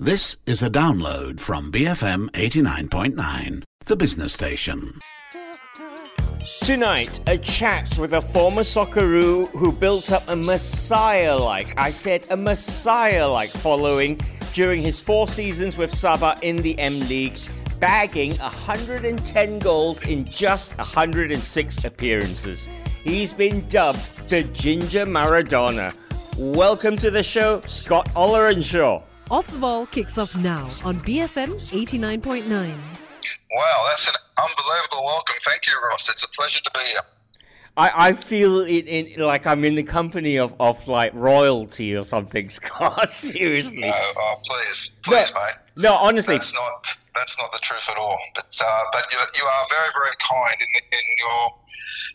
This is a download from BFM 89.9, the business station. Tonight, a chat with a former Socceroo who built up a Messiah like, I said, a Messiah like following during his four seasons with Sabah in the M League, bagging 110 goals in just 106 appearances. He's been dubbed the Ginger Maradona. Welcome to the show, Scott Ollerenshaw. Off the Ball kicks off now on BFM 89.9. Wow, that's an unbelievable welcome. Thank you, Ross. It's a pleasure to be here. I, I feel it in like I'm in the company of, of like royalty or something, Scott. Seriously. No, oh, please, please, no, mate. No, honestly, that's not that's not the truth at all. But uh, but you, you are very very kind in, in your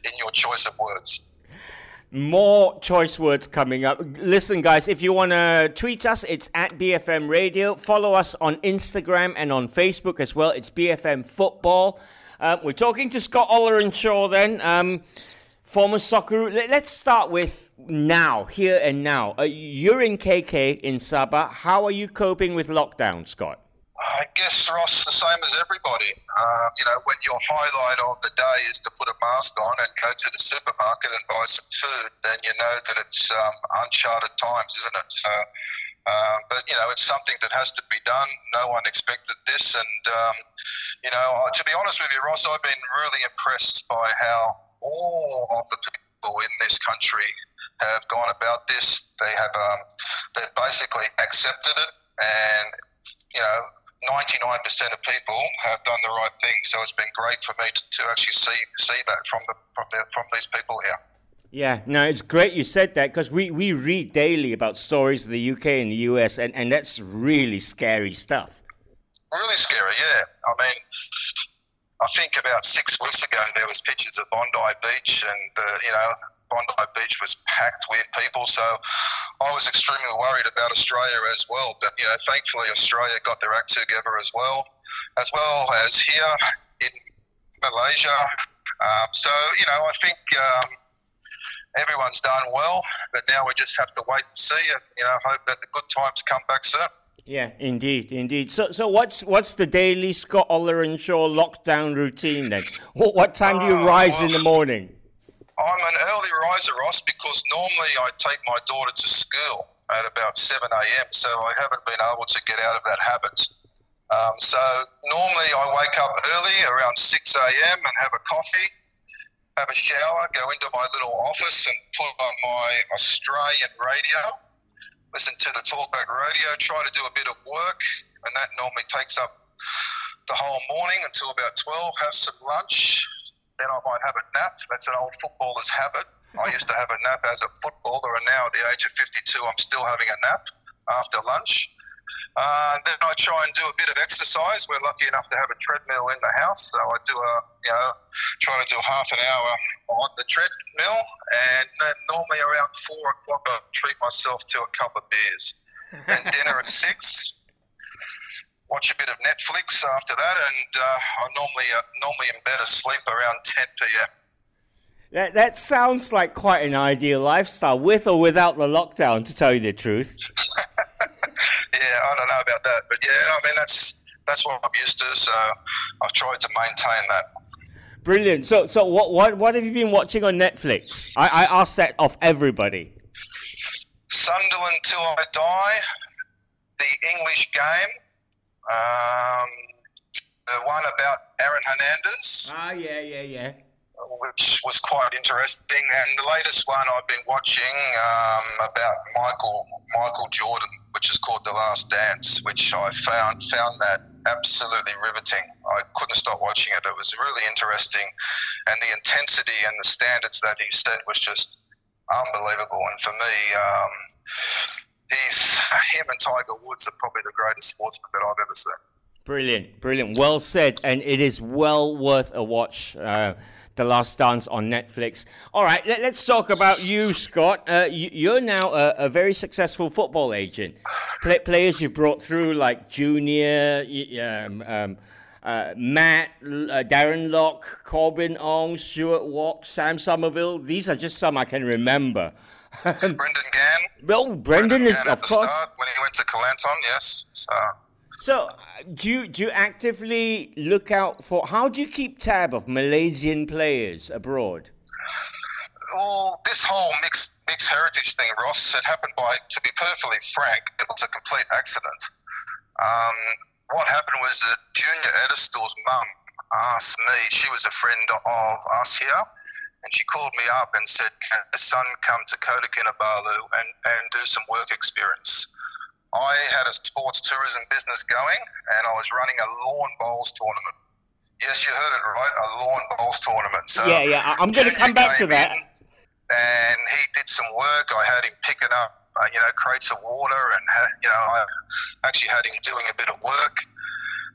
in your choice of words. More choice words coming up. Listen, guys, if you want to tweet us, it's at BFM Radio. Follow us on Instagram and on Facebook as well. It's BFM Football. Uh, we're talking to Scott Ollerenshaw then, um, former soccer. Let's start with now, here and now. Uh, you're in KK in Sabah. How are you coping with lockdown, Scott? I guess, Ross, the same as everybody. Um, you know, when your highlight of the day is to put a mask on and go to the supermarket and buy some food, then you know that it's um, uncharted times, isn't it? So, uh, but, you know, it's something that has to be done. No one expected this. And, um, you know, to be honest with you, Ross, I've been really impressed by how all of the people in this country have gone about this. They have um, they've basically accepted it and, you know, 99% of people have done the right thing. So it's been great for me to, to actually see see that from the from the, from these people here. Yeah, no, it's great you said that because we, we read daily about stories of the UK and the US, and, and that's really scary stuff. Really scary, yeah. I mean, I think about six weeks ago there was pictures of Bondi Beach, and uh, you know Bondi Beach was packed with people. So I was extremely worried about Australia as well. But you know, thankfully Australia got their act together as well, as well as here in Malaysia. Um, so you know, I think um, everyone's done well, but now we just have to wait and see, and you know, hope that the good times come back soon. Yeah, indeed, indeed. So, so what's what's the daily Scott Ollerenshaw lockdown routine then? What, what time do you rise well, in the morning? I'm an early riser, Ross, because normally I take my daughter to school at about 7 a.m., so I haven't been able to get out of that habit. Um, so normally I wake up early around 6 a.m. and have a coffee, have a shower, go into my little office and put on my Australian radio, listen to the talkback radio, try to do a bit of work, and that normally takes up the whole morning until about 12, have some lunch, then I might have a nap. That's an old footballer's habit. I used to have a nap as a footballer, and now at the age of 52, I'm still having a nap after lunch. Uh, then I try and do a bit of exercise. We're lucky enough to have a treadmill in the house, so I do a, you know, try to do half an hour on the treadmill, and then normally around four o'clock I treat myself to a cup of beers. And dinner at six, watch a bit of Netflix after that, and uh, I'm normally uh, normally in bed asleep around 10 p.m. That, that sounds like quite an ideal lifestyle, with or without the lockdown, to tell you the truth. yeah, I don't know about that, but yeah, I mean that's that's what I'm used to, so I've tried to maintain that. Brilliant. So, so what what what have you been watching on Netflix? I, I asked that of everybody. Sunderland till I die, the English game, um, the one about Aaron Hernandez. Ah, yeah, yeah, yeah. Which was quite interesting, and the latest one I've been watching um, about Michael Michael Jordan, which is called The Last Dance, which I found found that absolutely riveting. I couldn't stop watching it. It was really interesting, and the intensity and the standards that he set was just unbelievable. And for me, um, he's him and Tiger Woods are probably the greatest sportsmen that I've ever seen. Brilliant, brilliant. Well said, and it is well worth a watch. Uh, the Last Dance on Netflix. All right, let, us talk about you, Scott. Uh, you, are now a, a, very successful football agent. Play, players you've brought through like Junior, um, um, uh, Matt, uh, Darren Lok, Corbin Ong, Stuart Walk, Sam Somerville. These are just some I can remember. Brendan Gan. Well, Brendan, is Gan of at the course. start when he went to Kelantan. Yes. So So, uh, do you do you actively look out for? How do you keep tab of Malaysian players abroad? well, this whole mixed mixed heritage thing, Ross, it happened by, to be perfectly frank, it was a complete accident. Um, what happened was that Junior Eldstål's mum asked me, she was a friend of us here, and she called me up and said, Can the son come to Kota Kinabalu and, and do some work experience? I had a sports tourism business going, and I was running a lawn bowls tournament. Yes, you heard it right, a lawn bowls tournament. So Yeah, yeah, I'm gonna come back to that. and he did some work. I had him picking up, uh, you know, crates of water, and ha- you know, I actually had him doing a bit of work.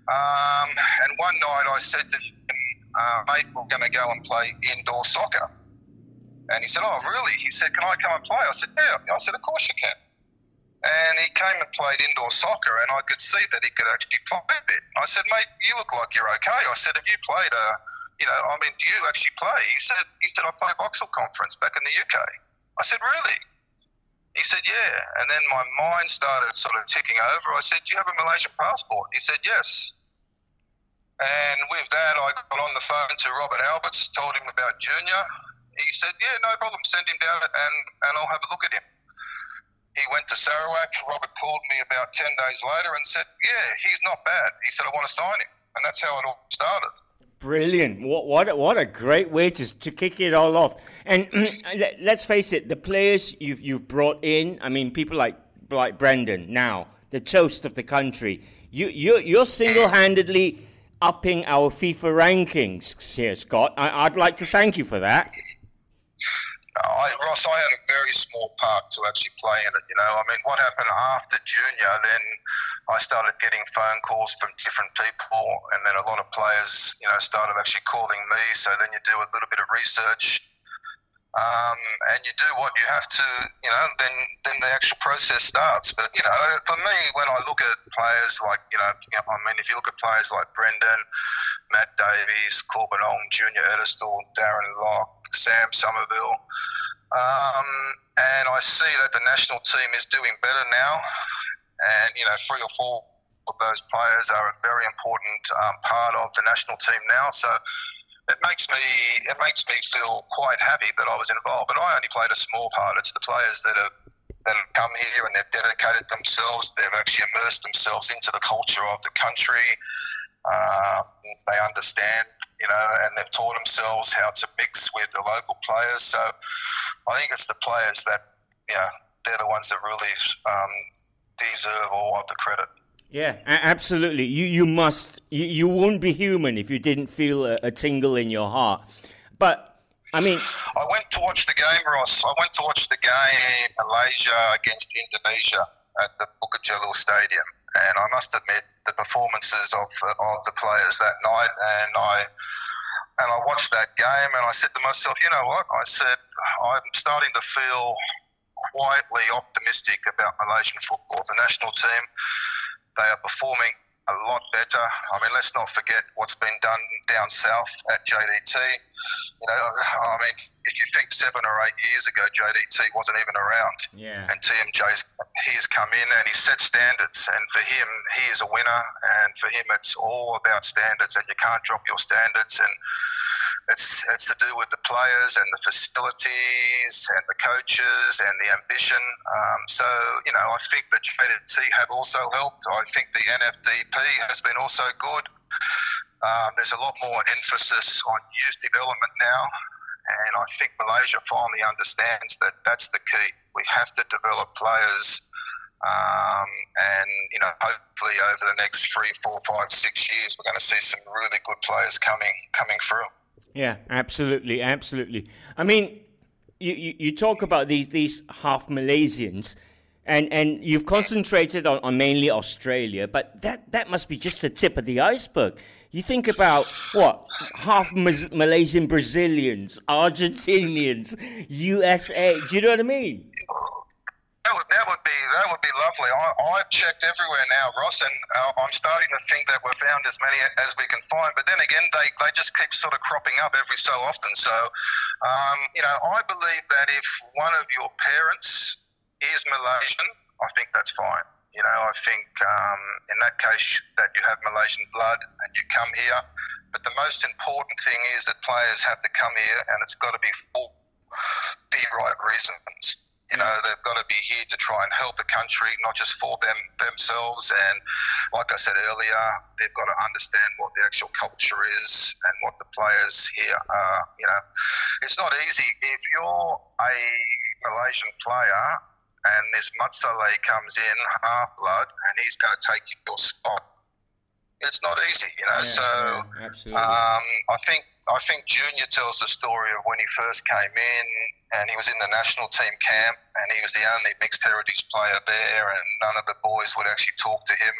Um, and one night I said to him, uh, "Mate, we're going to go and play indoor soccer." And he said, "Oh, really?" He said, "Can I come and play?" I said, "Yeah." I said, "Of course you can." And he came and played indoor soccer, and I could see that he could actually play a bit. I said, "Mate, you look like you're okay." I said, "Have you played a, you know, I mean, do you actually play?" He said, "He said I play Vauxhall Conference back in the UK." I said, "Really?" He said, "Yeah." And then my mind started sort of ticking over. I said, "Do you have a Malaysian passport?" He said, "Yes." And with that, I got on the phone to Robert Alberts, told him about Junior. He said, "Yeah, no problem. Send him down, and and I'll have a look at him." He went to Sarawak. Robert called me about 10 days later and said, Yeah, he's not bad. He said, I want to sign him. And that's how it all started. Brilliant! What what a, what a great way to to kick it all off. And let- let's face it, the players you've you've brought in. I mean, people like like Brendan now, the toast of the country. You you you're single handedly upping our FIFA rankings here, Scott. I, I'd like to thank you for that. I, Ross, I had a very small part to actually play in it. You know, I mean, what happened after junior? Then I started getting phone calls from different people, and then a lot of players, you know, started actually calling me. So then you do a little bit of research, um, and you do what you have to. You know, then then the actual process starts. But you know, for me, when I look at players like, you know, I mean, if you look at players like Brendan, Matt Davies, Corbin Ong, Junior Eldstål, Darren Lok, Sam Somerville. Um, and I see that the national team is doing better now. And, you know, three or four of those players are a very important um, part of the national team now. So it makes me it makes me feel quite happy that I was involved. But I only played a small part. It's the players that have that have come here and they've dedicated themselves. They've actually immersed themselves into the culture of the country. Um, they understand, you know, and they've taught themselves how to mix with the local players. So I think it's the players that, you know, they're the ones that really um, deserve all of the credit. Yeah, absolutely. You you must. You, you wouldn't be human if you didn't feel a, a tingle in your heart. But I mean, I went to watch the game, Ross. I went to watch the game Malaysia against Indonesia at the Bukit Stadium, and I must admit the performances of of the players that night, and I and I watched that game, and I said to myself, you know what? I said I'm starting to feel quietly optimistic about Malaysian football. The national team, they are performing a lot better. I mean, let's not forget what's been done down south at JDT. You know, I mean, if you think seven or eight years ago, JDT wasn't even around. Yeah. And TMJ's he's come in and he set standards, and for him, he is a winner, and for him, it's all about standards, and you can't drop your standards, and it's it's to do with the players and the facilities and the coaches and the ambition. Um, so you know, I think the JDT have also helped. I think the NFDP has been also good. Um, there's a lot more emphasis on youth development now, and I think Malaysia finally understands that that's the key. We have to develop players. Um, and you know, hopefully over the next three, four, five, six years, we're going to see some really good players coming coming through. Yeah, absolutely, absolutely. I mean, you, you, you talk about these these half Malaysians, and, and you've concentrated on, on mainly Australia, but that, that must be just the tip of the iceberg. You think about what half Mas- Malaysian Brazilians, Argentinians, USA. Do you know what I mean? Would that would be that would be lovely. I, I've checked everywhere now, Ross, and uh, I'm starting to think that we've found as many as we can find. But then again, they, they just keep sort of cropping up every so often. So, um, you know, I believe that if one of your parents is Malaysian, I think that's fine. You know, I think um, in that case that you have Malaysian blood and you come here. But the most important thing is that players have to come here, and it's got to be for the right reasons. You know, they've got to be here to try and help the country, not just for them themselves. And like I said earlier, they've got to understand what the actual culture is and what the players here are. You know, it's not easy if you're a Malaysian player and this Mat Salleh comes in half blood and he's going to take your spot. It's not easy, you know. Yeah, so yeah, um, I think I think Junior tells the story of when he first came in and he was in the national team camp and he was the only mixed heritage player there and none of the boys would actually talk to him.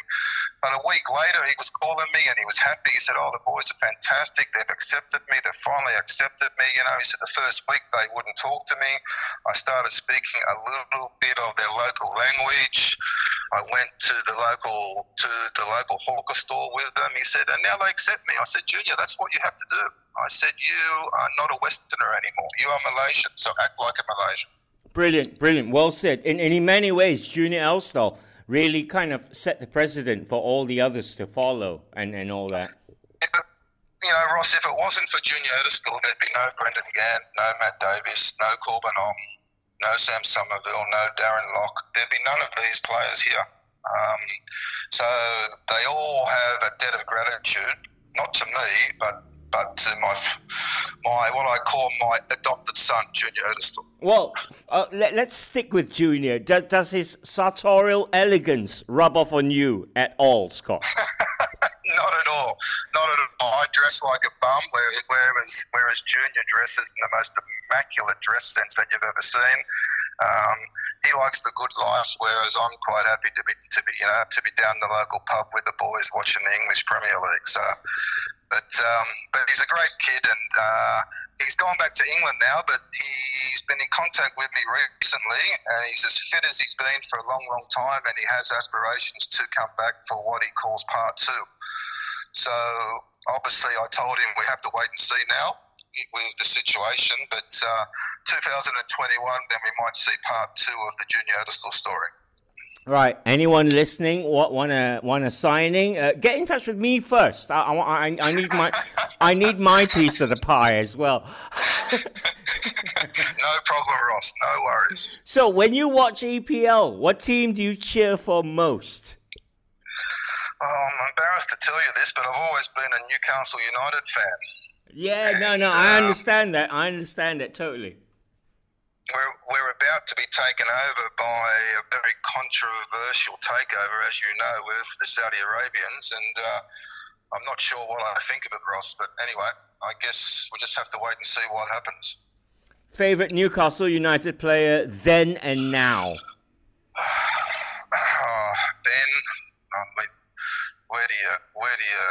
But a week later he was calling me and he was happy. He said, Oh, the boys are fantastic. They've accepted me. They've finally accepted me. You know, he said the first week they wouldn't talk to me. I started speaking a little bit of their local language. I went to the local to the local hawker store with them. He said, and now they accept me. I said, Junior, that's what you have to do. I said, you are not a Westerner anymore. You are Malaysian, so act like a Malaysian. Brilliant, brilliant. Well said. And, and in many ways, Junior Eldstål really kind of set the precedent for all the others to follow and, and all that. You know, Ross, if it wasn't for Junior Eldstål, there'd be no Brendan Gan, no Matt Davies, no Corbin Ong, no Sam Somerville, no Darren Lok. There'd be none of these players here. Um, so they all have a debt of gratitude, not to me, but but to my my what I call my adopted son, Junior. Well, uh, let, us stick with Junior. Does, does his sartorial elegance rub off on you at all, Scott? Not at all. Not at all. I dress like a bum, whereas, whereas Junior dresses in the most immaculate dress sense that you've ever seen. Um, he likes the good life, whereas I'm quite happy to be to be you know to be down the local pub with the boys watching the English Premier League. So, but um, but he's a great kid, and uh, he's gone back to England now. But he's been in contact with me recently, and he's as fit as he's been for a long, long time, and he has aspirations to come back for what he calls part two. So obviously, I told him we have to wait and see now with the situation, but uh, 2021, then we might see part two of the Junior Eldstål story. Right. Anyone listening want a want a signing? Uh, get in touch with me first. I, I, I need my I need my piece of the pie as well. no problem, Ross. No worries. So, when you watch EPL, what team do you cheer for most? I'm embarrassed to tell you this, but I've always been a Newcastle United fan. Yeah, no, no, I understand that. I understand that totally we're, we're about to be taken over by a very controversial takeover, as you know, with the Saudi Arabians. And uh, I'm not sure what I think of it, Ross. But anyway, I guess we'll just have to wait and see what happens. Favorite Newcastle United player then and now? oh, then, I mean, where do you, where do you,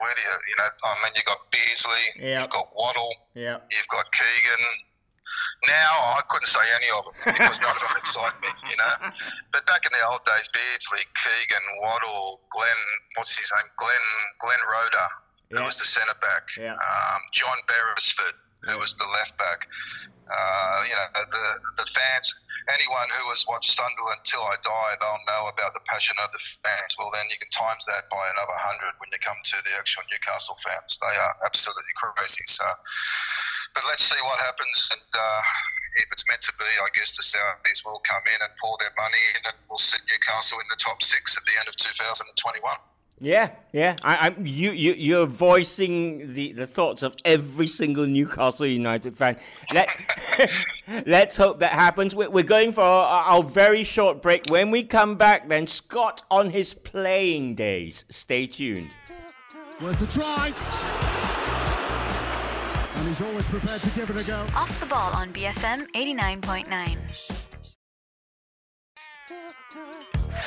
where do you, you know, I mean, you've got Beardsley, yep. you've got Waddle, yep. you've got Keegan, now I couldn't say any of them because none of them excite me, you know. But back in the old days, Beardsley, Keegan, Waddle, Glenn, what's his name? Glenn Glenn Roeder, yeah. who was the centre back. Yeah. Um, John Beresford, who was the left back. Uh, you know, the the fans, anyone who has watched Sunderland till I die, they'll know about the passion of the fans. Well, then you can times that by another hundred when you come to the actual Newcastle fans. They are absolutely crazy. So but let's see what happens. And uh, if it's meant to be, I guess the Saudis will come in and pour their money in, and we'll sit Newcastle in the top six at the end of 2021. Yeah, yeah. I, I, you, you, you're voicing the, the thoughts of every single Newcastle United fan. Let, let's hope that happens. We're, we're going for our, our, very short break. When we come back, then Scott on his playing days. Stay tuned. Where's the try? and he's always prepared to give it a go. Off the ball on BFM 89.9.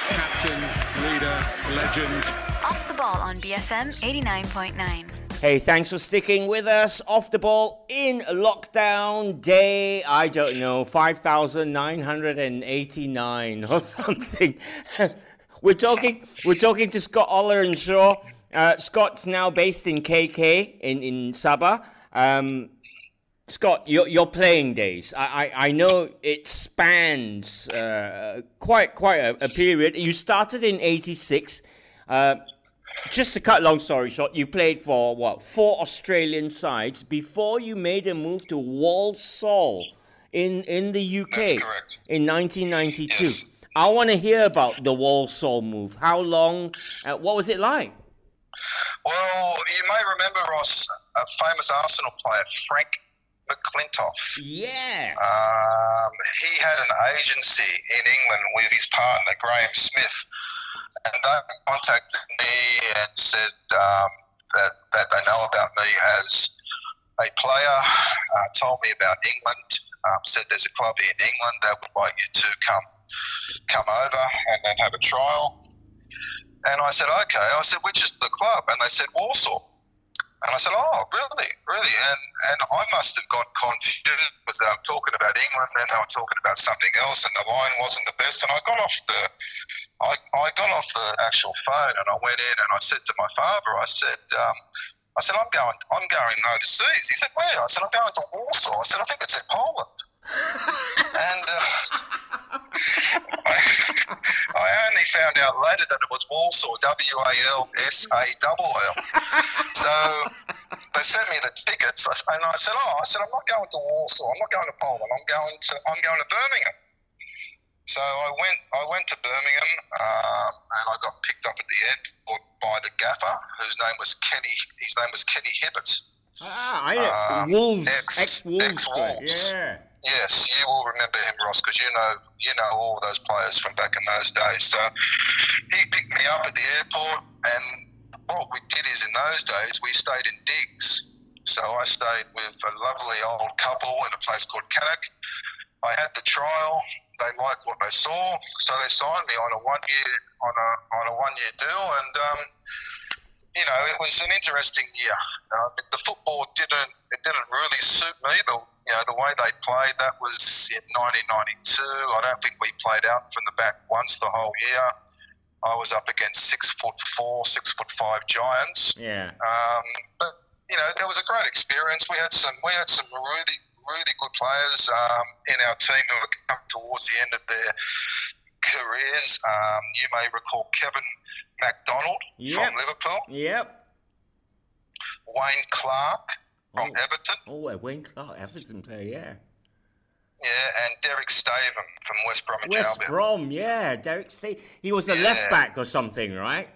Captain, leader, legend. Off the ball on BFM 89.9. Hey, thanks for sticking with us. Off the ball in lockdown day, I don't know, 5,989 or something. we're talking we're talking to Scott Ollerenshaw. Uh, Scott's now based in KK in, in Sabah. Um, Scott, your, your playing days. I, I, I know it spans uh, quite quite a, a, period. You started in '86. Uh, just to cut long story short, you played for what four Australian sides before you made a move to Walsall in in the UK in 1992. Yes. I want to hear about the Walsall move. How long? Uh, what was it like? Well, you may remember Ross, a famous Arsenal player, Frank McClintock. Yeah. Um, he had an agency in England with his partner, Graham Smith. And they contacted me and said um, that, that they know about me as a player, uh, told me about England, um, said there's a club in England that would like you to come come over and then have a trial. And I said, okay. I said, which is the club? And they said, Walsall. And I said, "Oh, really, really?" And and I must have got confused because they were talking about England, then they were talking about something else, and the line wasn't the best. And I got off the, I, I got off the actual phone, and I went in and I said to my father, I said, um, I said, I'm going, I'm going overseas. He said, Where? I said, I'm going to Warsaw. I said, I think it's in Poland. and uh, I, I, only found out later that it was Walsall, W A L S A L L. So they sent me the tickets, and I said, "Oh, I said I'm not going to Warsaw. I'm not going to Poland. I'm going to I'm going to Birmingham." So I went I went to Birmingham, um, and I got picked up at the airport by the gaffer, whose name was Kenny. His name was Kenny Hibbitt. Ah, I um, Wolves, ex Wolves, yeah. Yes, you will remember him, Ross, because you know you know all those players from back in those days. So he picked me up at the airport, and what we did is in those days we stayed in digs. So I stayed with a lovely old couple in a place called Cannock. I had the trial. They liked what they saw, so they signed me on a one year on a on a one year deal, and um, you know it was an interesting year. Uh, the football didn't it didn't really suit me. The you know, the way they played, that was in 1992. I don't think we played out from the back once the whole year. I was up against six foot four, six foot five giants. Yeah. Um, but you know, it was a great experience. We had some, we had some really, really good players um, in our team who were coming towards the end of their careers. Um, you may recall Kevin MacDonald yep. from Liverpool. Yep. Wayne Clarke from oh. Everton. Oh, Wayne Clarke, Everton player, yeah. Yeah, and Derek Statham from West Bromwich West Albion. Brom, yeah, Derek Statham. He was a yeah. left back or something, right?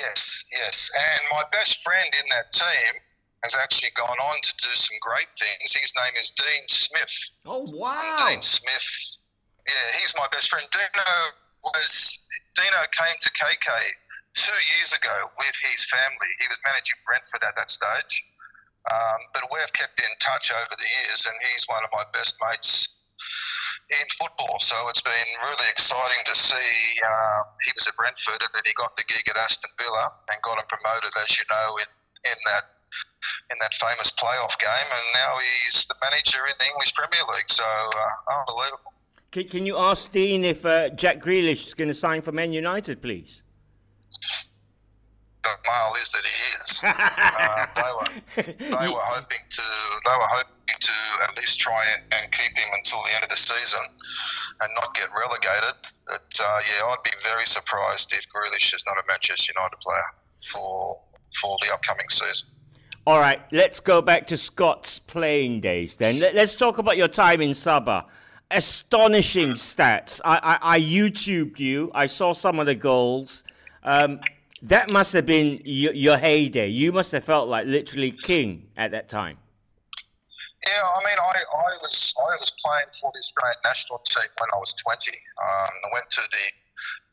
Yes, yes. And my best friend in that team has actually gone on to do some great things. His name is Dean Smith. Oh wow! Dean Smith. Yeah, he's my best friend. Dino was Dino came to KK two years ago with his family. He was managing Brentford at that stage um, but we've kept in touch over the years, and he's one of my best mates in football. So it's been really exciting to see. Uh, he was at Brentford, and then he got the gig at Aston Villa and got him promoted, as you know, in in that in that famous playoff game, and now he's the manager in the English Premier League. So uh, unbelievable. Can, can you ask Dean if uh, Jack Grealish is going to sign for Man United, please? the mail is that he is. uh, they were they were hoping to they were hoping to at least try and keep him until the end of the season and not get relegated. But uh, yeah, I'd be very surprised if Grealish is not a Manchester United player for for the upcoming season. All right, let's go back to Scott's playing days then. Let's talk about your time in Sabah. Astonishing stats. I, I, I YouTubed you. I saw some of the goals. Um, that must have been your, your heyday. You must have felt like literally king at that time. Yeah, I mean, I, I was I was playing for the Australian national team when I was 20. Um, I went to the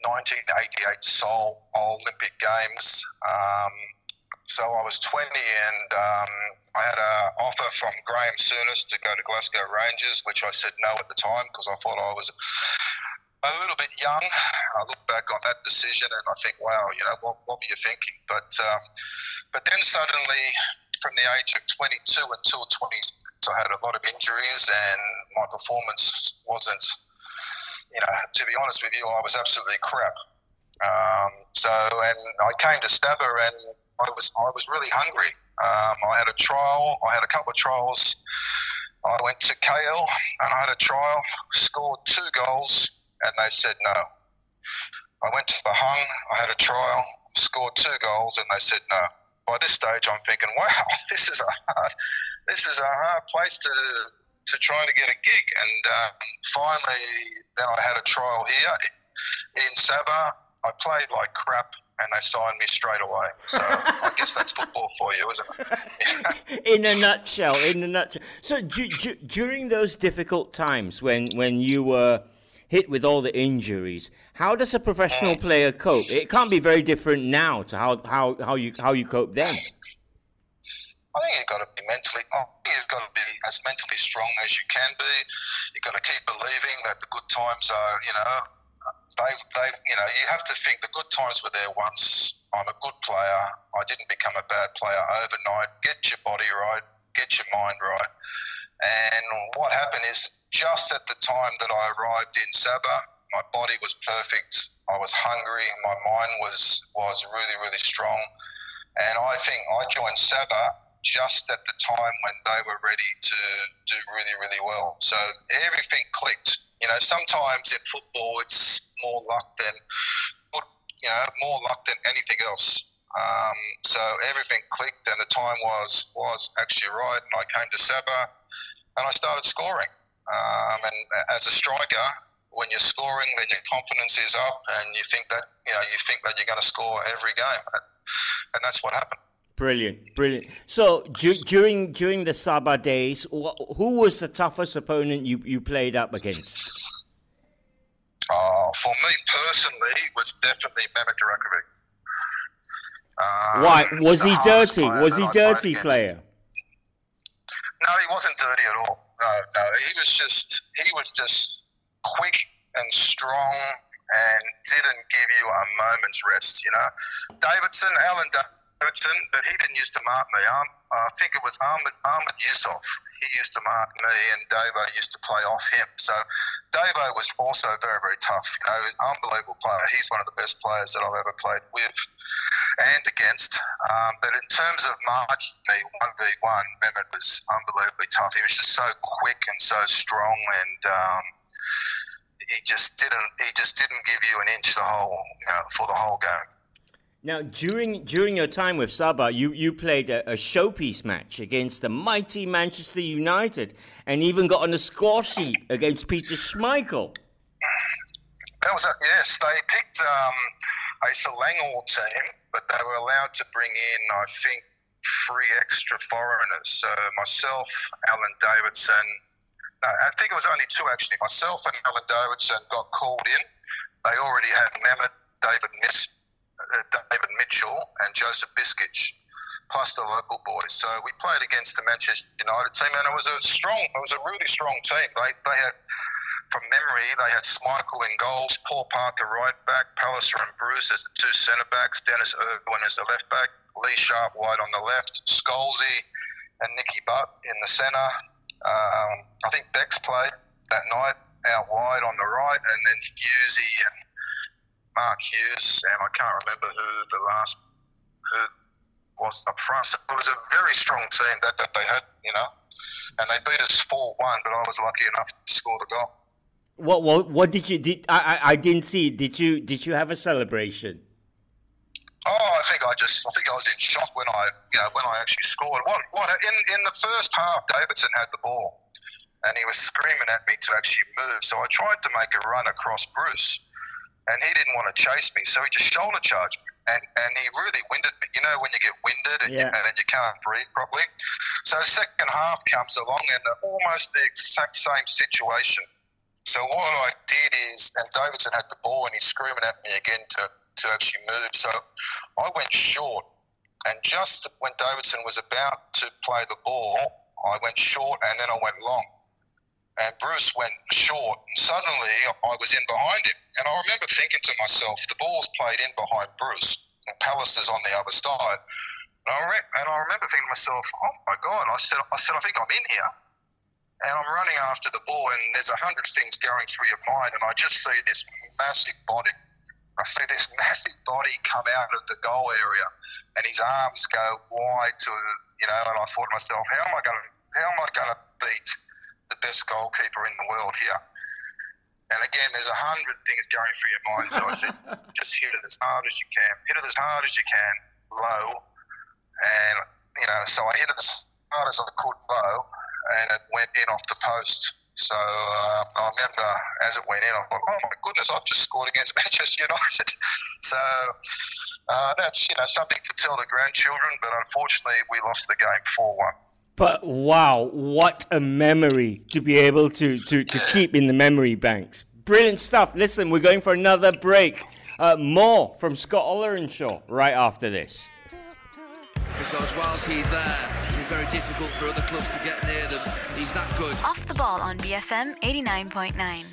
1988 Seoul Olympic Games. Um, so I was 20, and um, I had an offer from Graham Souness to go to Glasgow Rangers, which I said no at the time because I thought I was a little bit young. I look back on that decision and I think, wow, you know, what, what were you thinking? But um, but then suddenly, from the age of 22 until 26, I had a lot of injuries and my performance wasn't, you know, to be honest with you, I was absolutely crap. Um, so, and I came to Sabah and I was I was really hungry. Um, I had a trial. I had a couple of trials. I went to KL and I had a trial, scored two goals, and they said no. I went to Pahang, I had a trial, scored two goals, and they said no. By this stage, I'm thinking, wow, this is a hard, this is a hard place to to try to get a gig. And um, finally, then I had a trial here in Sabah. I played like crap and they signed me straight away. So I guess that's football for you, isn't it? in a nutshell, in a nutshell. So d- d- during those difficult times when when you were hit with all the injuries. How does a professional mm. player cope? It can't be very different now to how, how, how you how you cope then. I think you've got to be mentally. Oh, you've got to be as mentally strong as you can be. You've got to keep believing that the good times are, you know, they, they, you know, you have to think the good times were there once. I'm a good player. I didn't become a bad player overnight. Get your body right. Get your mind right. And what happened is just at the time that I arrived in Sabah, my body was perfect. I was hungry. My mind was was really really strong, and I think I joined Sabah just at the time when they were ready to do really really well. So everything clicked. You know, sometimes in football it's more luck than you know more luck than anything else. Um, so everything clicked, and the time was was actually right. And I came to Sabah, and I started scoring. Um, and as a striker, when you're scoring, then your confidence is up, and you think that you know you think that you're going to score every game, and that's what happened. Brilliant, brilliant. So du- during during the Sabah days, wh- who was the toughest opponent you, you played up against? Uh, for me personally, it was definitely Mehmet Durakovic. Um, Why was he dirty? Was he dirty player? No, he wasn't dirty at all no, no. He was just he was just quick and strong and didn't give you a moment's rest. You know, Davidson, Alan Davidson, but he didn't used to mark me. Um, I think it was Ahmed Ahmed Yusuf. He used to mark me, and Davo used to play off him. So Davo was also very very tough. You know, unbelievable player. He's one of the best players that I've ever played with and against. Um, but in terms of marking me one v one, Mehmet was unbelievably tough. He was just so quick and so strong, and um, he just didn't he just didn't give you an inch the whole you know, for the whole game. Now, during during your time with Sabah, you, you played a, a, showpiece match against the mighty Manchester United, and even got on the score sheet against Peter Schmeichel. That was a, yes. They picked um, a Selangor team but they were allowed to bring in, I think, three extra foreigners. So myself, Alan Davidson, no, I think it was only two actually. Myself and Alan Davidson got called in. They already had Mehmet, David Miss, David Mitchell, and Joseph Biskic, plus the local boys. So we played against the Manchester United team, and it was a strong, it was a really strong team. They, they had from memory, they had Schmeichel in goals, Paul Parker right back, Pallister and Bruce as the two centre backs, Denis Irwin as the left back, Lee Sharpe wide on the left, Scholesy and Nicky Butt in the centre. Um, I think Becks played that night out wide on the right, and then Hughesy and Mark Hughes, and I can't remember who the last who was up front. So it was a very strong team that, that they had, you know, and they beat us four one, but I was lucky enough to score the goal. What what what did you did I, I I didn't see did you did you have a celebration? Oh, I think I just I think I was in shock when I you know when I actually scored. What what in in the first half Davidson had the ball and he was screaming at me to actually move. So I tried to make a run across Bruce and he didn't want to chase me, so he just shoulder charged me. And, and he really winded me. You know when you get winded and, yeah. you, and you can't breathe properly. So second half comes along and almost the exact same situation so what I did is, and Davidson had the ball and he's screaming at me again to, to actually move. So I went short. And just when Davidson was about to play the ball, I went short and then I went long. And Bruce went short. And suddenly, I was in behind him, and I remember thinking to myself, the ball's played in behind Bruce, and Pallister's on the other side. And I, re- and I remember thinking to myself, oh my God, I said, I said, I think I'm in here. And I'm running after the ball, and there's a hundred things going through your mind, and I just see this massive body. I see this massive body come out of the goal area, and his arms go wide to, you know. And I thought to myself, how am I going to, how am I going to beat best goalkeeper in the world here? And again, there's a hundred things going through your mind. So I said, just hit it as hard as you can, hit it as hard as you can, low, and you know. So I hit it as hard as I could low, and it went in off the post. So uh, I remember as it went in, I thought, "Oh my goodness, I've just scored against Manchester United." so uh, that's you know something to tell the grandchildren. But unfortunately, we lost the game four one. But wow, what a memory to be able to, to, to keep in the memory banks. Brilliant stuff. Listen, we're going for another break. Uh, more from Scott Ollerenshaw right after this. Because whilst he's there, it's very difficult for other clubs to get near them. He's that good. Off the ball on BFM 89.9.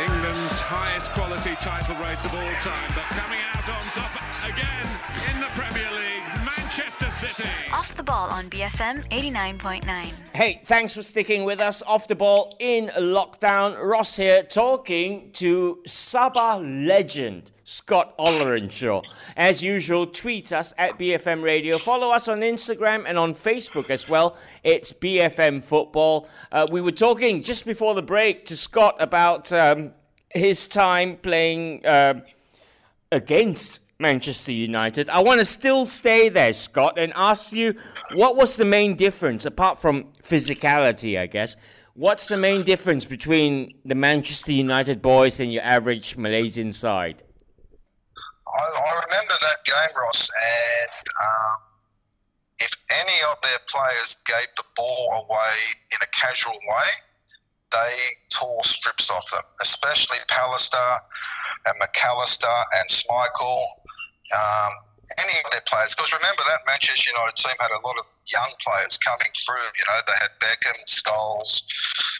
England's highest quality title race of all time, but coming out on top again in the Premier League, Manchester City. Off the ball on BFM 89.9. Hey, thanks for sticking with us. Off the ball in lockdown. Ross here talking to Sabah legend Scott Ollerenshaw. As usual, tweet us at BFM Radio. Follow us on Instagram and on Facebook as well. It's BFM Football. Uh, we were talking just before the break to Scott about um, his time playing uh, against Manchester United. I want to still stay there, Scott, and ask you what was the main difference, apart from physicality, I guess. What's the main difference between the Manchester United boys and your average Malaysian side? I, I remember that game, Ross, and um, if any of their players gave the ball away in a casual way, they tore strips off them, especially Pallister and McAllister and Schmeichel. Um, any of their players, because remember that Manchester United team had a lot of young players coming through. You know, they had Beckham, Scholes,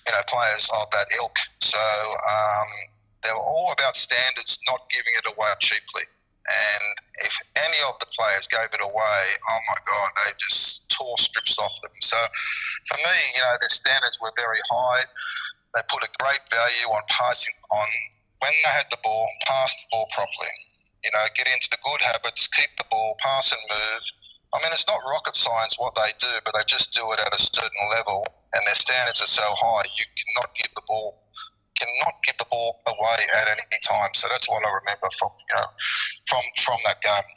you know, players of that ilk. So um, they were all about standards, not giving it away cheaply. And if any of the players gave it away, oh my God, they just tore strips off them. So for me, you know, their standards were very high. They put a great value on passing on when they had the ball, pass the ball properly. You know, get into the good habits, keep the ball, pass and move. I mean, it's not rocket science what they do, but they just do it at a certain level, and their standards are so high, you cannot give the ball cannot give the ball away at any time. So that's what I remember from you know from from that game.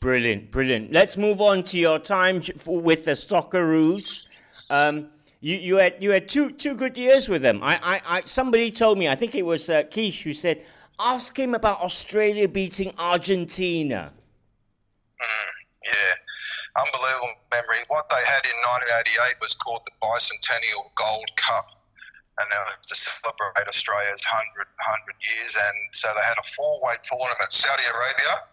Brilliant, brilliant. Let's move on to your time with the Socceroos. Um, you, you had you had two two good years with them. I, I, I somebody told me I think it was uh, Keish who said ask him about Australia beating Argentina. Mm, yeah, unbelievable memory. What they had in 1988 was called the Bicentennial Gold Cup and it was to celebrate Australia's 100, 100 years. And so they had a four way tournament Saudi Arabia,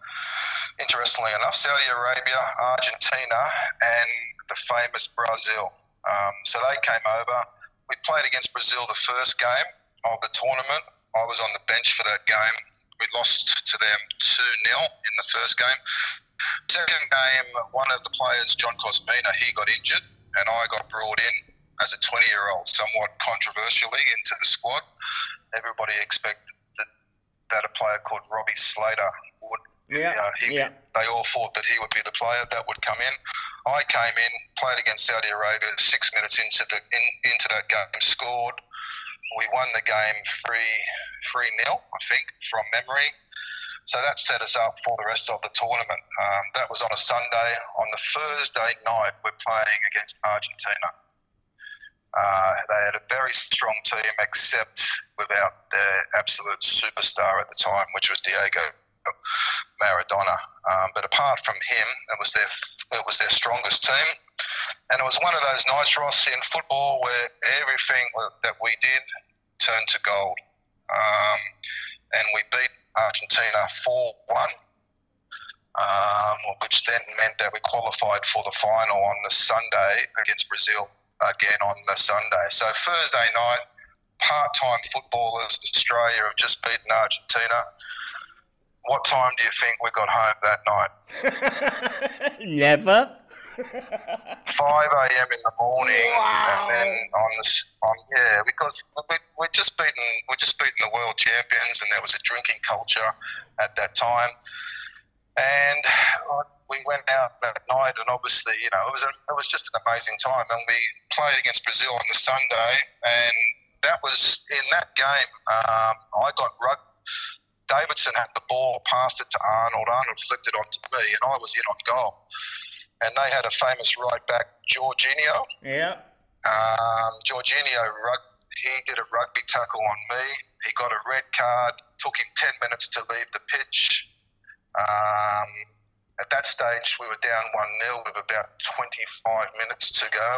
interestingly enough, Saudi Arabia, Argentina, and the famous Brazil. Um, so they came over. We played against Brazil the first game of the tournament. I was on the bench for that game. We lost to them 2 0 in the first game. Second game, one of the players, John Kosmina, he got injured, and I got brought in as a 20 year old, somewhat controversially, into the squad. Everybody expected that, that a player called Robbie Slater would. Yeah, uh, know, he, yeah. They all thought that he would be the player that would come in. I came in, played against Saudi Arabia. Six minutes into the in, into that game, scored. We won the game three three nil, I think, from memory. So that set us up for the rest of the tournament. Um, that was on a Sunday. On the Thursday night, we're playing against Argentina. Uh, they had a very strong team, except without their absolute superstar at the time, which was Diego Maradona. Um, but apart from him, it was their it was their strongest team, and it was one of those nights, Ross, in football where everything that we did turned to gold, um, and we beat Argentina four one. Um, which then meant that we qualified for the final on the Sunday against Brazil again on the Sunday. So Thursday night, part-time footballers, Australia have just beaten Argentina. What time do you think we got home that night? Never. 5 a.m. in the morning, and then on the on yeah, because we we just beaten we just beaten the world champions, and there was a drinking culture at that time, and uh, we went out that night, and obviously you know it was a, it was just an amazing time, and we played against Brazil on the Sunday, and that was in that game um, I got rug. Davidson had the ball, passed it to Arnold. Arnold flicked it onto me, and I was in on goal and they had a famous right back, Jorginho. Yeah. Um, Jorginho, rug- he did a rugby tackle on me. He got a red card. Took him 10 minutes to leave the pitch. Um, at that stage, we were down 1 0 with about 25 minutes to go.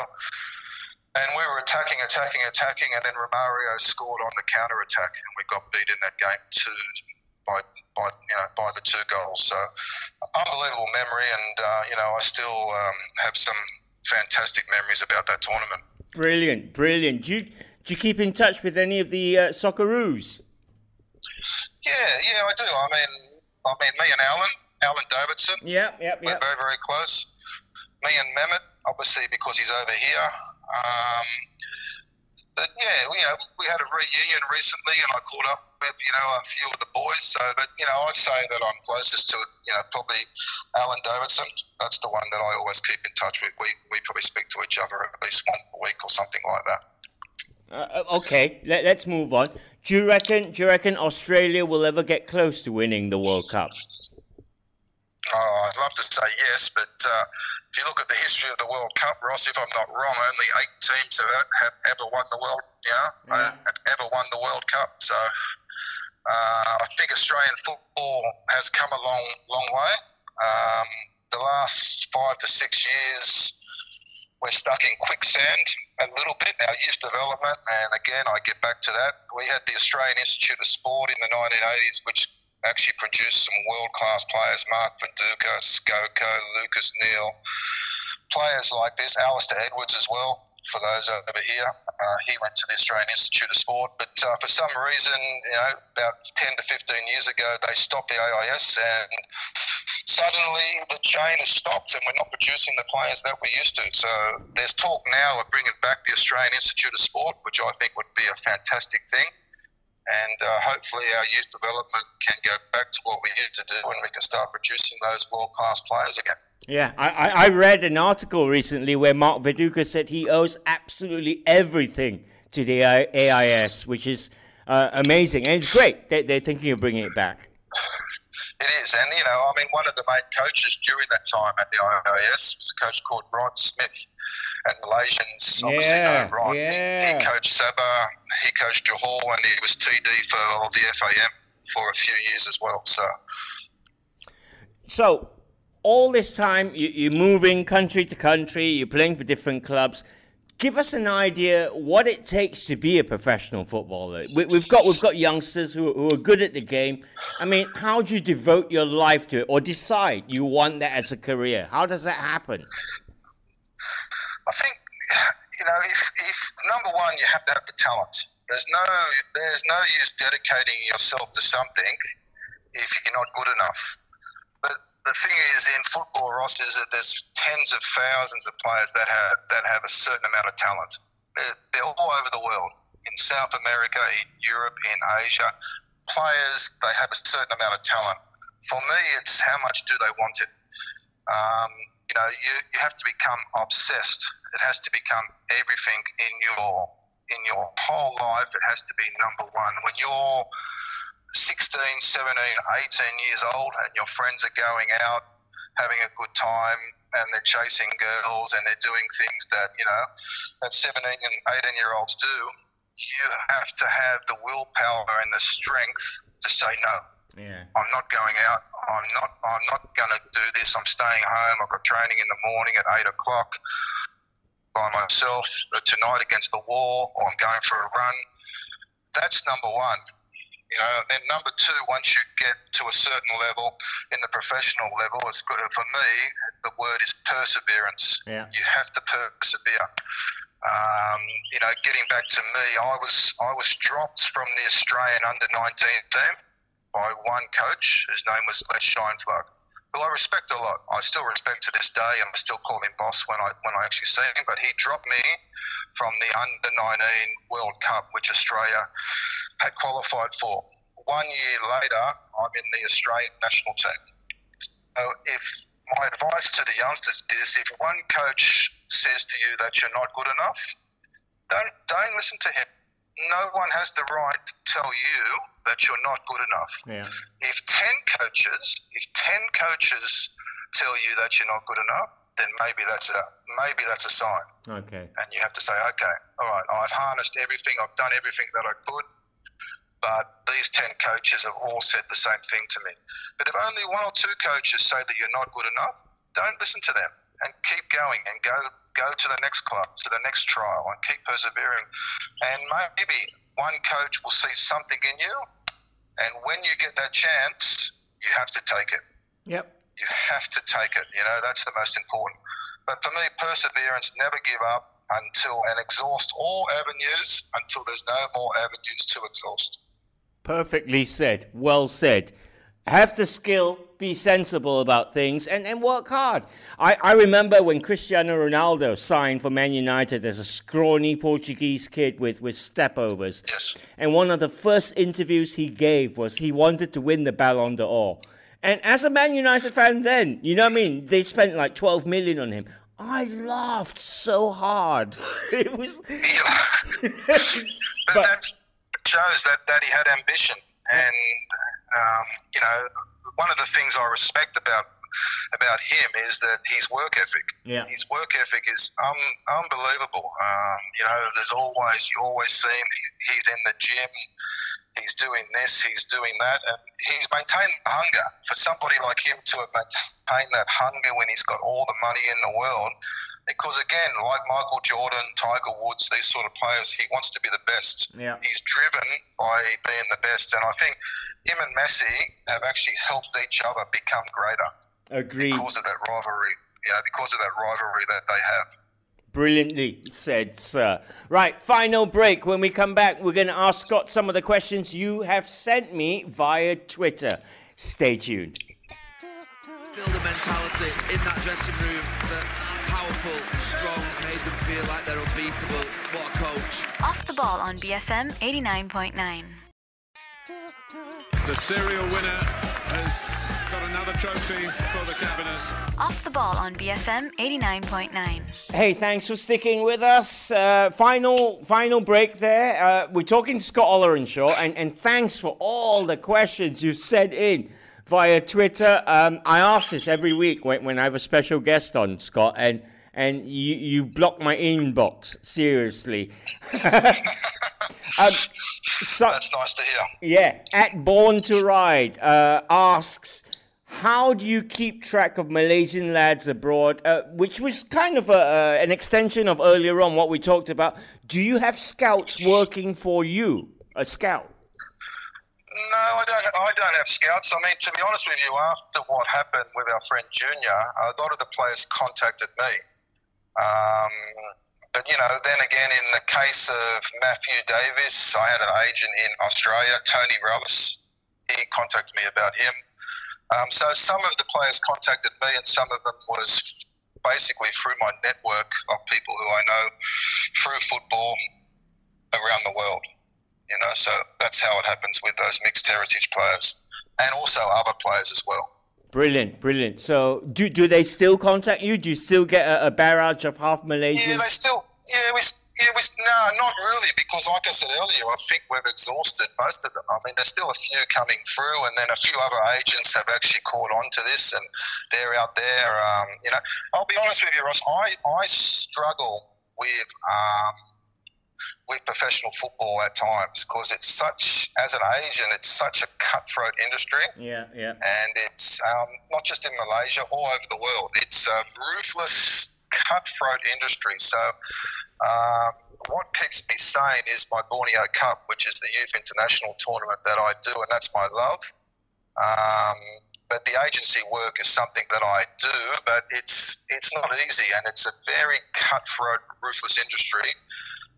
And we were attacking, attacking, attacking, and then Romario scored on the counter attack, and we got beat in that game two by by you know by the two goals. So unbelievable memory, and uh, you know I still um, have some fantastic memories about that tournament. Brilliant, brilliant. Do you, do you keep in touch with any of the uh, Socceroos? Yeah, yeah, I do. I mean, I mean, me and Alan, Alan Davidson, Yeah, yeah, we're very, very close. Me and Mehmet, obviously because he's over here. Um, but yeah, we, you know, we had a reunion recently, and I caught up with you know a few of the boys. So, but you know, I'd say that I'm closest to you know probably Alan Davidson. That's the one that I always keep in touch with. We we probably speak to each other at least once a week or something like that. Uh, okay, let, let's move on. Do you reckon? Do you reckon Australia will ever get close to winning the World Cup? Oh, I'd love to say yes, but uh, if you look at the history of the World Cup, Ross, if I'm not wrong, only eight teams have, have ever won the world. Yeah, uh, have ever won the World Cup. So uh, I think Australian football has come a long, long way. Um, the last five to six years, we're stuck in quicksand a little bit. Our youth development, and again, I get back to that. We had the Australian Institute of Sport in the 1980s, which actually produced some world class players. Mark Viduka, Skoko, Lucas Neill, players like this, Alistair Edwards as well. For those over here, uh, he went to the Australian Institute of Sport, but uh, for some reason, you know, about 10 to 15 years ago, they stopped the AIS, and suddenly the chain has stopped, and we're not producing the players that we used to. So there's talk now of bringing back the Australian Institute of Sport, which I think would be a fantastic thing and uh, hopefully our youth development can go back to what we used to do and we can start producing those world class players again. Yeah, I, I, I read an article recently where Mark Viduka said he owes absolutely everything to the AIS, which is uh, amazing. And it's great that they're thinking of bringing it back. It is, and you know, I mean, one of the main coaches during that time at the IIS was a coach called Ron Smith, and Malaysians obviously Yeah, know Ron. He- yeah. He, coached Sabah, he coached Johor, and he was TD for the FAM for a few years as well. So, So, all this time, you, you're moving country to country, you're playing for different clubs. Give us an idea what it takes to be a professional footballer. We, we've got we've got youngsters who, who are good at the game. I mean, how do you devote your life to it, or decide you want that as a career? How does that happen? I think you know if, if number one you have to have the talent. There's no there's no use dedicating yourself to something if you're not good enough. But the thing is in football, Ross, is that there's tens of thousands of players that have that have a certain amount of talent. They're, they're all over the world, in South America, in Europe, in Asia. Players they have a certain amount of talent. For me, it's how much do they want it. Um, you know, you, you have to become obsessed. It has to become everything in your in your whole life. It has to be number one. When you're 16, 17, 18 years old and your friends are going out having a good time and they're chasing girls and they're doing things that, you know, that 17 and 18 year olds do, you have to have the willpower and the strength to say no. Yeah. I'm not going out. I'm not. I'm not going to do this. I'm staying home. I've got training in the morning at eight o'clock by myself uh, tonight against the wall, or I'm going for a run. That's number one. You know. Then number two, once you get to a certain level in the professional level, it's good. For me, the word is perseverance. Yeah. You have to persevere. Um, you know, getting back to me, I was I was dropped from the Australian under 19 team by one coach. His name was Les Scheinflug, who I respect a lot. I still respect to this day, and I still call him boss when I when I actually see him. But he dropped me from the under 19 World Cup, which Australia had qualified for. One year later, I'm in the Australian national team. So if my advice to the youngsters is if one coach says to you that you're not good enough, don't don't listen to him. No one has the right to tell you that you're not good enough. Yeah. If ten coaches, if ten coaches tell you that you're not good enough, then maybe that's a maybe that's a sign. Okay. And you have to say, okay, all right, I've harnessed everything, I've done everything that I could, but these 10 coaches have all said the same thing to me. But if only one or two coaches say that you're not good enough, don't listen to them and keep going and go go to the next club, to the next trial, and keep persevering. And maybe one coach will see something in you, and when you get that chance, you have to take it. Yep. You have to take it. You know, that's the most important. But for me, perseverance, never give up until and exhaust all avenues until there's no more avenues to exhaust. Perfectly said. Well said. Have the skill, be sensible about things, and, and work hard. I, I remember when Cristiano Ronaldo signed for Man United as a scrawny Portuguese kid with, with stepovers. Yes. And one of the first interviews he gave was he wanted to win the Ballon d'Or. And as a Man United fan then, you know what I mean? They spent like 12 million on him. I laughed so hard. It was. but, But- that shows that, that he had ambition. And, um, you know, one of the things I respect about about him is that his work ethic. Yeah. His work ethic is um, unbelievable. Um, you know, there's always, you always see him, he, he's in the gym, he's doing this, he's doing that, and he's maintained the hunger. For somebody like him to have maintained that hunger when he's got all the money in the world, because again, like Michael Jordan, Tiger Woods, these sort of players, he wants to be the best. Yeah. He's driven by being the best, and I think him and Messi have actually helped each other become greater Agreed. because of that rivalry. You know, because of that rivalry that they have. Brilliantly said, sir. Right, final break. When we come back, we're going to ask Scott some of the questions you have sent me via Twitter. Stay tuned. Build a mentality in that dressing room that's powerful, strong, made them feel like they're unbeatable. What a coach. Off the ball on BFM 89.9. The serial winner has got another trophy for the cabinet. Off the ball on BFM 89.9. Hey, thanks for sticking with us. Uh, final, final break there. Uh, we're talking to Scott Ollerenshaw, and, and thanks for all the questions you've sent in via Twitter. Um, I ask this every week when, when I have a special guest on, Scott, and and you you blocked my inbox seriously. um, so, That's nice to hear. yeah, at Born to Ride uh, asks, how do you keep track of Malaysian lads abroad? Uh, which was kind of a, uh, an extension of earlier on what we talked about. Do you have scouts working for you? A scout? No, I don't. I don't have scouts. I mean, to be honest with you, after what happened with our friend Junior, a lot of the players contacted me. Um, but you know, then again, in the case of Matthew Davies, I had an agent in Australia, Tony Rallis. He contacted me about him. Um, so some of the players contacted me, and some of them was basically through my network of people who I know through football around the world. You know, so that's how it happens with those mixed heritage players, and also other players as well. Brilliant, brilliant. So, do, do they still contact you? Do you still get a, a barrage of half Yeah, Malaysians? they still. Yeah, we. Yeah, we. No, not really, because like I said earlier, I think we've exhausted most of them. I mean, there's still a few coming through, and then a few other agents have actually caught on to this, and they're out there. Um, you know, I'll be honest with you, Ross. I I struggle with. Um, with professional football at times because it's such, as an agent, it's such a cutthroat industry Yeah, yeah. and it's um, not just in Malaysia, all over the world. It's a ruthless, cutthroat industry. So, um, what keeps me sane is my Borneo Cup, which is the youth international tournament that I do, and that's my love. Um, but the agency work is something that I do, but it's it's not easy and it's a very cutthroat, ruthless industry.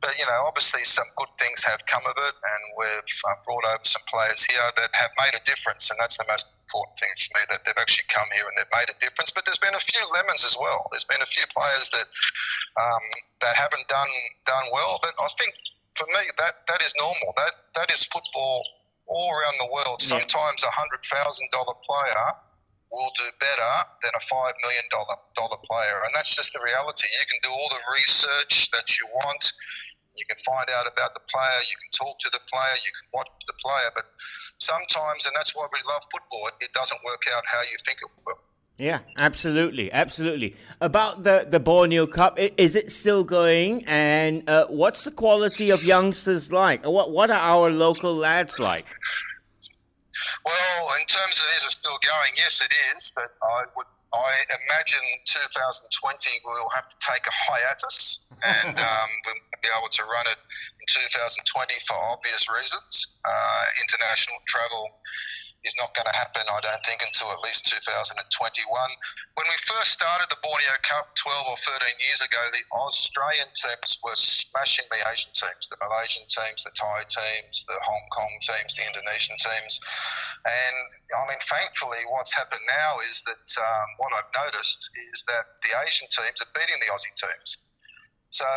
But you know, obviously, some good things have come of it, and we've uh, brought over some players here that have made a difference, and that's the most important thing for me that they've actually come here and they've made a difference. But there's been a few lemons as well. There's been a few players that um, that haven't done done well, but I think for me that that is normal. That that is football all around the world. Yeah. Sometimes a hundred thousand dollar player will do better than a five million dollar dollar player, and that's just the reality. You can do all the research that you want. You can find out about the player. You can talk to the player. You can watch the player. But sometimes, and that's why we love football, it doesn't work out how you think it will. Yeah, absolutely, absolutely. About the the Borneo Cup, is it still going? And uh, what's the quality of youngsters like? What what are our local lads like? Well, in terms of is it still going? Yes, it is. But I would I imagine 2020 we'll have to take a hiatus and um, we'll be able to run it in 2020 for obvious reasons. Uh, international travel is not going to happen, I don't think, until at least 2021. When we first started the Borneo Cup 12 or 13 years ago, the Australian teams were smashing the Asian teams, the Malaysian teams, the Thai teams, the Hong Kong teams, the Indonesian teams. And I mean, thankfully, what's happened now is that um, what I've noticed is that the Asian teams are beating the Aussie teams. So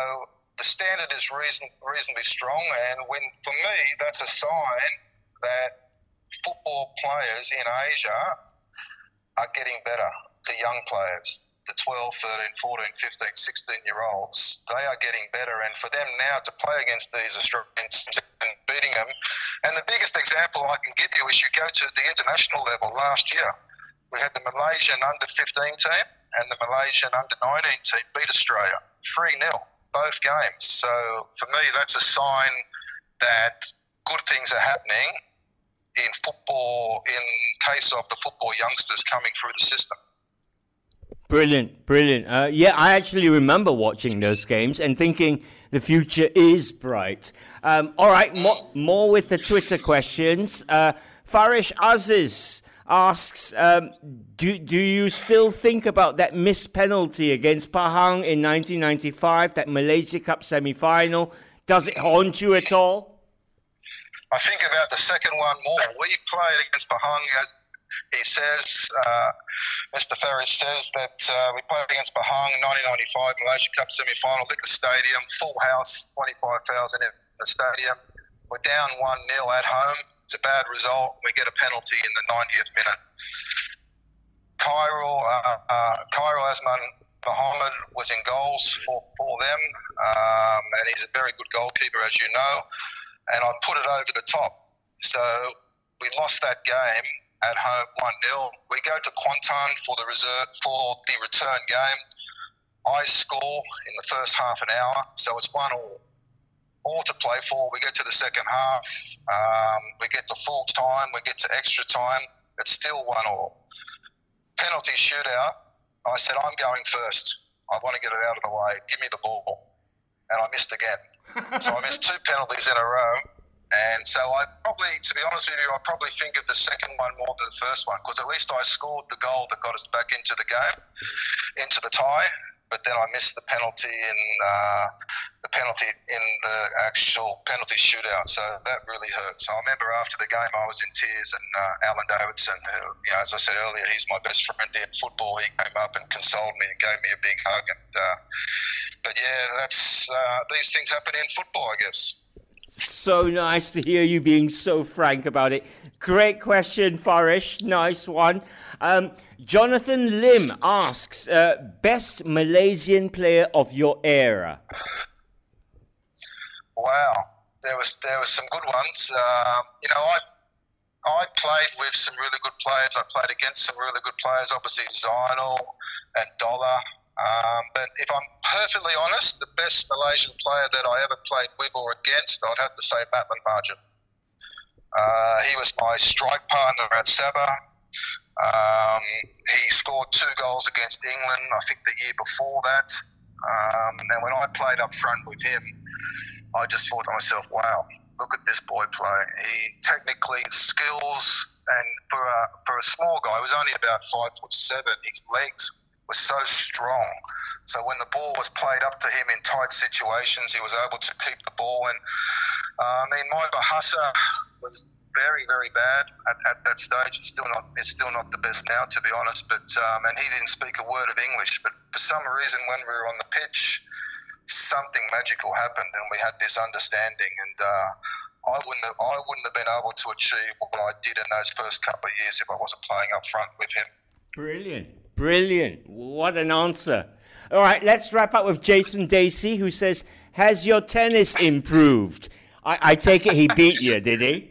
the standard is reason, reasonably strong, and when for me, that's a sign that football players in Asia are getting better. The young players, the 12, 13, 14, 15, 16 year olds, they are getting better. And for them now to play against these Australians and beating them. And the biggest example I can give you is you go to the international level last year. We had the Malaysian under 15 team and the Malaysian under 19 team beat Australia 3 0, both games. So for me, that's a sign that good things are happening in football, in case of the football youngsters coming through the system. Brilliant, brilliant. Uh, yeah, I actually remember watching those games and thinking the future is bright. Um, all right, more, more, with the Twitter questions. Uh, Farish Aziz asks, um, do, do you still think about that missed penalty against Pahang in 1995, that Malaysia Cup semi-final? Does it haunt you at all? I think about the second one more. We played against Pahang as he says, uh, Mr. Ferris says that uh, we played against Pahang in 1995 Malaysia Cup semi-final, Likas Stadium, full house, 25,000 in the stadium. We're down 1-0 at home. It's a bad result. We get a penalty in the 90th minute. Khairul, uh, uh, Khairul Azman Mohammed was in goals for, for them, um, and he's a very good goalkeeper, as you know and I put it over the top. So we lost that game at home 1 0. We go to Kuantan for the reserve for the return game. I score in the first half an hour, so it's one all. All to play for. We get to the second half. Um, we get to full time. We get to extra time. It's still one all. Penalty shootout. I said, I'm going first. I want to get it out of the way. Give me the ball. And I missed again so I missed two penalties in a row. And so I probably, to be honest with you, I probably think of the second one more than the first one because at least I scored the goal that got us back into the game, into the tie. But then I missed the penalty in uh, the penalty in the actual penalty shootout. So that really hurt. So I remember after the game, I was in tears, and uh, Alan Davidson, who, you know, as I said earlier, he's my best friend in football. He came up and consoled me and gave me a big hug. And uh, but yeah, that's uh, these things happen in football, I guess. So nice to hear you being so frank about it. Great question, Farish. Nice one. Um, Jonathan Lim asks, uh, best Malaysian player of your era. Wow, there was there was some good ones. Uh, you know, I I played with some really good players. I played against some really good players. Obviously, Zainal and Dollah. Um, but if I'm perfectly honest, the best Malaysian player that I ever played with or against, I'd have to say Matlan Marjan. Uh, he was my strike partner at Sabah. Um, he scored two goals against England, I think the year before that. Um, and when I played up front with him, I just thought to myself, wow, look at this boy play. He technically skills, and for a, for a small guy, he was only about five foot seven. His legs were so strong. So when the ball was played up to him in tight situations, he was able to keep the ball. And uh, I mean, my Bahasa was very, very bad at, at, that stage. It's still not it's still not the best now, to be honest. But um, and he didn't speak a word of English. But for some reason, when we were on the pitch, something magical happened, and we had this understanding. And uh, I wouldn't have, I wouldn't have been able to achieve what I did in those first couple of years if I wasn't playing up front with him. Brilliant. Brilliant. What an answer. All right, let's wrap up with Jason Dacey, who says, Has your tennis improved? I, I take it he beat you, did he?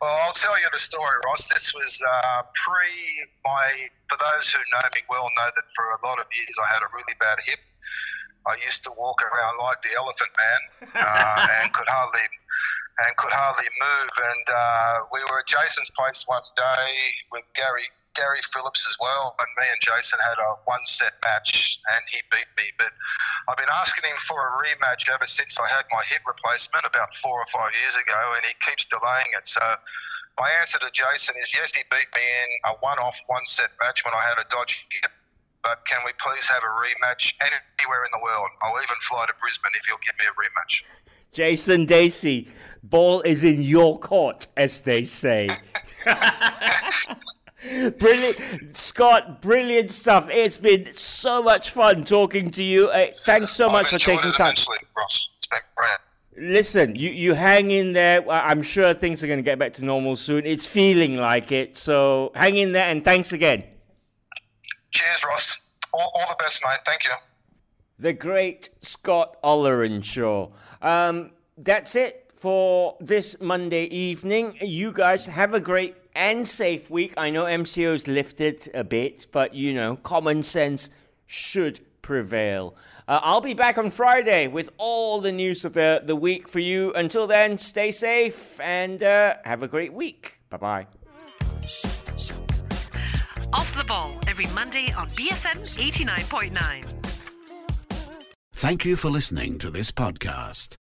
Well, I'll tell you the story, Ross. This was uh, pre my. For those who know me well, know that for a lot of years I had a really bad hip. I used to walk around like the Elephant Man uh, and could hardly and could hardly move. And uh, we were at Jason's place one day with Gary Gary Phillips as well, and me and Jason had a one set match, and he beat me. But I've been asking him for a rematch ever since I had my hip replacement about four or five years ago, and he keeps delaying it. So my answer to Jason is yes, he beat me in a one off, one set match when I had a dodgy hip. But can we please have a rematch anywhere in the world? I'll even fly to Brisbane if you'll give me a rematch. Jason Dacey, ball is in your court, as they say. brilliant, Scott. Brilliant stuff. It's been so much fun talking to you. Uh, thanks so much I've for taking time. Ross. It's been great. Listen, you, you hang in there. I'm sure things are going to get back to normal soon. It's feeling like it. So hang in there and thanks again. Cheers, Ross. All, all the best, mate. Thank you. The great Scott Ollerenshaw. Um, that's it for this Monday evening. You guys have a great and safe week. I know MCO's lifted a bit, but you know, common sense should prevail. Uh, I'll be back on Friday with all the news of the, the week for you. Until then, stay safe and uh, have a great week. Bye bye. Off the ball every Monday on BFM 89.9. Thank you for listening to this podcast.